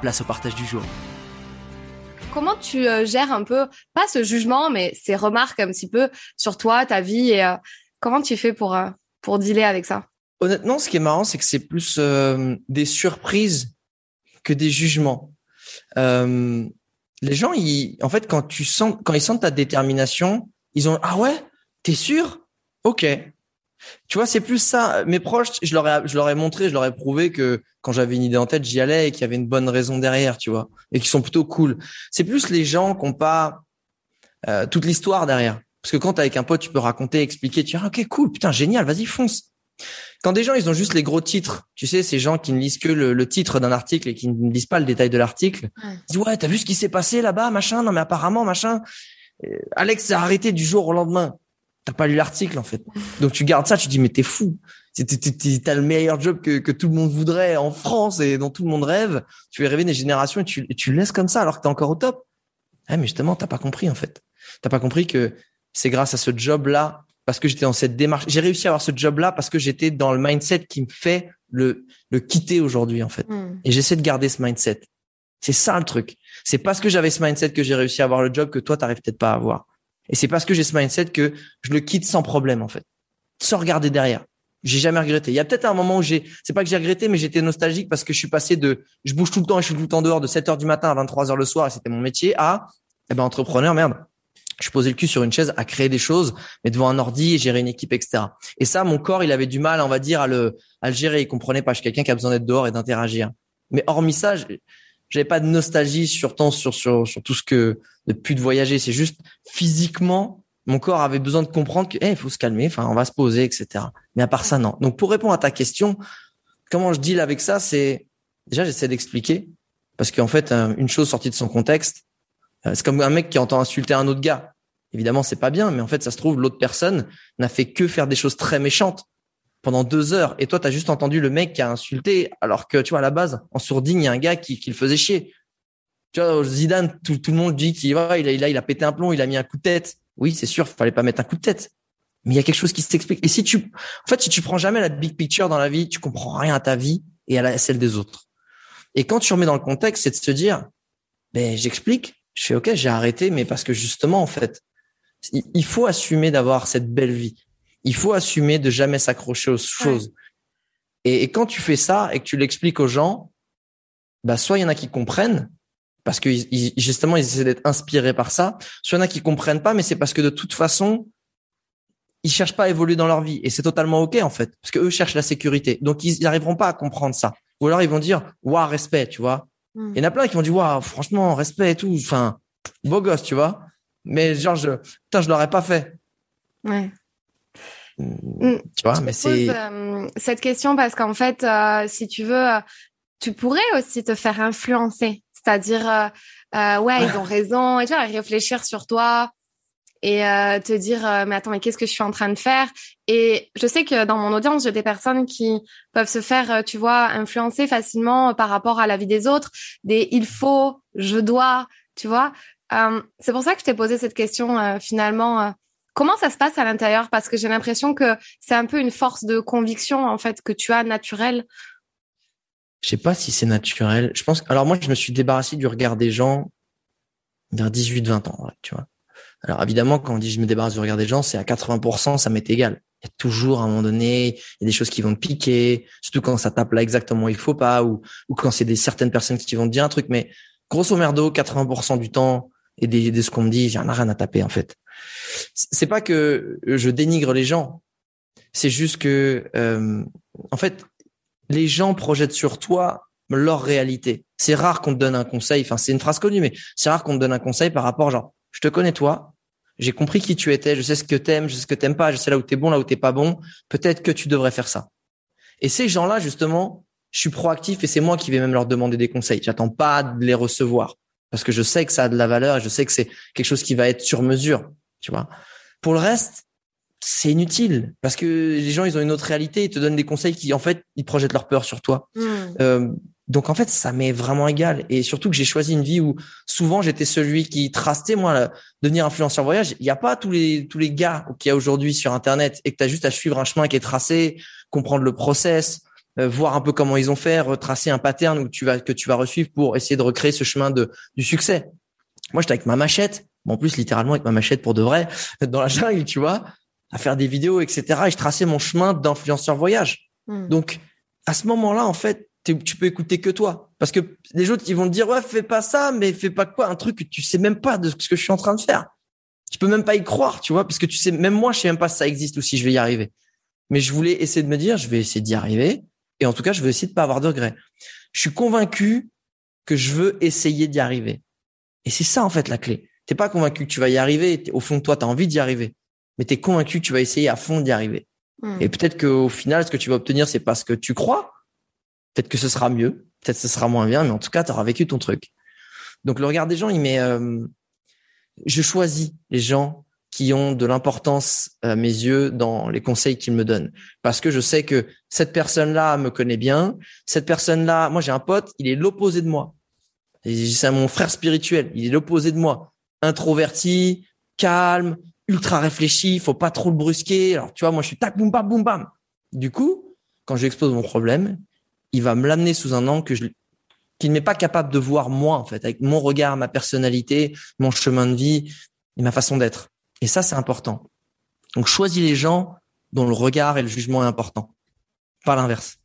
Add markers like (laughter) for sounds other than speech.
place au partage du jour. Comment tu euh, gères un peu, pas ce jugement, mais ces remarques un petit peu sur toi, ta vie et euh, comment tu fais pour, euh, pour dealer avec ça? Honnêtement, ce qui est marrant, c'est que c'est plus des surprises que des jugements. les gens, ils, en fait, quand tu sens, quand ils sentent ta détermination, ils ont ah ouais, t'es sûr? Ok, tu vois, c'est plus ça. Mes proches, je leur ai, je leur ai montré, je leur ai prouvé que quand j'avais une idée en tête, j'y allais et qu'il y avait une bonne raison derrière, tu vois, et qui sont plutôt cool. C'est plus les gens qui n'ont pas euh, toute l'histoire derrière. Parce que quand t'es avec un pote, tu peux raconter, expliquer, tu dis, ah, ok, cool, putain, génial, vas-y, fonce. Quand des gens, ils ont juste les gros titres, tu sais, ces gens qui ne lisent que le, titre d'un article et qui ne lisent pas le détail de l'article, ils disent, ouais, t'as vu ce qui s'est passé là-bas, machin, non mais apparemment, machin. Euh, Alex s'est arrêté du jour au lendemain t'as pas lu l'article en fait. Donc tu gardes ça, tu dis mais t'es fou. T'as le meilleur job que, que tout le monde voudrait en France et dont tout le monde rêve. Tu fais rêver des générations et tu, tu le laisses comme ça alors que t'es encore au top. Ah mais justement t'as pas compris en fait. T'as pas compris que c'est grâce à ce job là parce que j'étais dans cette démarche. J'ai réussi à avoir ce job là parce que j'étais dans le mindset qui me fait le le quitter aujourd'hui en fait. Hmm. Et j'essaie de garder ce mindset. C'est ça le truc. C'est parce que j'avais ce mindset que j'ai réussi à avoir le job que toi t'arrives peut-être pas à avoir. Et c'est parce que j'ai ce mindset que je le quitte sans problème, en fait. Sans regarder derrière. J'ai jamais regretté. Il y a peut-être un moment où j'ai, c'est pas que j'ai regretté, mais j'étais nostalgique parce que je suis passé de, je bouge tout le temps et je suis tout le temps dehors de 7 heures du matin à 23 heures le soir et c'était mon métier à, eh ben, entrepreneur, merde. Je posais le cul sur une chaise à créer des choses, mais devant un ordi et gérer une équipe, etc. Et ça, mon corps, il avait du mal, on va dire, à le, à gérer. Il comprenait pas. Je suis quelqu'un qui a besoin d'être dehors et d'interagir. Mais hormis ça, j'avais pas de nostalgie sur sur sur sur tout ce que de plus de voyager. C'est juste physiquement, mon corps avait besoin de comprendre que, eh, il faut se calmer. Enfin, on va se poser, etc. Mais à part ça, non. Donc, pour répondre à ta question, comment je deal avec ça, c'est déjà j'essaie d'expliquer parce qu'en fait, une chose sortie de son contexte, euh, c'est comme un mec qui entend insulter un autre gars. Évidemment, c'est pas bien, mais en fait, ça se trouve l'autre personne n'a fait que faire des choses très méchantes pendant deux heures et toi, tu as juste entendu le mec qui a insulté alors que, tu vois, à la base, en sourdine, il y a un gars qui, qui le faisait chier. Tu vois, Zidane, tout, tout le monde dit qu'il va, il a, il a, il a pété un plomb, il a mis un coup de tête. Oui, c'est sûr, fallait pas mettre un coup de tête. Mais il y a quelque chose qui s'explique. Et si tu, en fait, si tu prends jamais la big picture dans la vie, tu comprends rien à ta vie et à, celle des autres. Et quand tu remets dans le contexte, c'est de se dire, ben, j'explique. Je fais, OK, j'ai arrêté, mais parce que justement, en fait, il faut assumer d'avoir cette belle vie il faut assumer de jamais s'accrocher aux choses. Et, quand tu fais ça et que tu l'expliques aux gens, bah soit il y en a qui comprennent parce que justement ils essaient d'être inspirés par ça, soit il y en a qui comprennent pas, mais c'est parce que de toute façon ils cherchent pas à évoluer dans leur vie et c'est totalement ok en fait parce que eux cherchent la sécurité, donc ils n'arriveront pas à comprendre ça. Ou alors ils vont dire waouh respect, tu vois. Hmm. Il y en a plein qui vont dire waouh franchement respect et tout, enfin beau gosse, tu vois. Mais genre je putain je l'aurais pas fait. Ouais. Mm. Tu vois, mais c'est euh, cette question parce qu'en fait, euh, si tu veux, euh, tu pourrais aussi te faire influencer, c'est-à-dire ouais, ils ont raison, et tu vois, réfléchir sur toi et te dire mais attends mais qu'est-ce que je suis en train de faire? Et je sais que dans mon audience j'ai des personnes qui peuvent se faire tu vois influencer facilement par rapport à la vie des autres des il faut je dois tu vois. C'est pour ça que je t'ai posé cette question finalement Comment ça se passe à l'intérieur? Parce que j'ai l'impression que c'est un peu une force de conviction en fait que tu as naturelle. Je sais pas si c'est naturel. Je pense. Alors moi, je me suis débarrassé du regard des gens vers 18-20 ans, tu vois. Alors évidemment, quand on dit je me débarrasse du regard des gens, c'est à 80%, ça m'est égal. Il y a toujours à un moment donné, il y a des choses qui vont te piquer, surtout quand ça tape là exactement où il faut pas, ou, quand c'est des certaines personnes qui vont te dire un truc. Mais grosso merdo, 80% du temps et de ce qu'on me dit, j'en ai rien à taper en fait. C'est pas que je dénigre les gens, c'est juste que euh, en fait, les gens projettent sur toi leur réalité. C'est rare qu'on te donne un conseil. Enfin, c'est une phrase connue, mais c'est rare qu'on te donne un conseil par rapport genre, je te connais toi, j'ai compris qui tu étais, je sais ce que t'aimes, je sais ce que t'aimes pas, je sais là où t'es bon, là où t'es pas bon. Peut-être que tu devrais faire ça. Et ces gens-là, justement, je suis proactif et c'est moi qui vais même leur demander des conseils. J'attends pas de les recevoir parce que je sais que ça a de la valeur et je sais que c'est quelque chose qui va être sur mesure, tu vois. Pour le reste, c'est inutile parce que les gens, ils ont une autre réalité, ils te donnent des conseils qui, en fait, ils projettent leur peur sur toi. Hmm. Euh, donc en fait, ça m'est vraiment égal. Et surtout que j'ai choisi une vie où souvent j'étais celui qui trastait moi là, devenir influenceur voyage. Il n'y a pas tous les tous les gars qu'il y a aujourd'hui sur Internet et que tu as juste à suivre un chemin qui est tracé, comprendre le process, euh, voir un peu comment ils ont fait, retracer un pattern où tu vas que tu vas resuivre pour essayer de recréer ce chemin de du succès. Moi, j'étais avec ma machette, bon, en plus littéralement avec ma machette pour de vrai, (laughs) dans la jungle, tu vois, à faire des vidéos, etc. Et je traçais mon chemin d'influenceur voyage. Hmm. Donc à ce moment-là, en fait, tu peux écouter que toi. Parce que les autres, ils vont te dire, ouais, fais pas ça, mais fais pas quoi, un truc que tu sais même pas de ce que je suis en train de faire. Tu peux même pas y croire, tu vois, parce que tu sais, même moi, je sais même pas si ça existe ou si je vais y arriver. Mais je voulais essayer de me dire, je vais essayer d'y arriver. Et en tout cas, je veux essayer de pas avoir de regrets. Je suis convaincu que je veux essayer d'y arriver. Et c'est ça, en fait, la clé. T'es pas convaincu que tu vas y arriver. Au fond de toi, tu as envie d'y arriver. Mais tu es convaincu que tu vas essayer à fond d'y arriver. Hmm. Et peut-être qu'au final, ce que tu vas obtenir, c'est pas ce que tu crois. Peut-être que ce sera mieux, peut-être que ce sera moins bien, mais en tout cas, tu auras vécu ton truc. Donc le regard des gens, il met. euh, je choisis les gens qui ont de l'importance à mes yeux dans les conseils qu'ils me donnent, parce que je sais que cette personne-là me connaît bien. Cette personne-là, moi j'ai un pote, il est l'opposé de moi. C'est mon frère spirituel, il est l'opposé de moi. Introverti, calme, ultra réfléchi, faut pas trop le brusquer. Alors, tu vois, moi, je suis tac, boum, bam, boum, bam. Du coup, quand je lui expose mon problème, il va me l'amener sous un angle que je, qu'il n'est pas capable de voir moi, en fait, avec mon regard, ma personnalité, mon chemin de vie et ma façon d'être. Et ça, c'est important. Donc, choisis les gens dont le regard et le jugement est important. Pas l'inverse.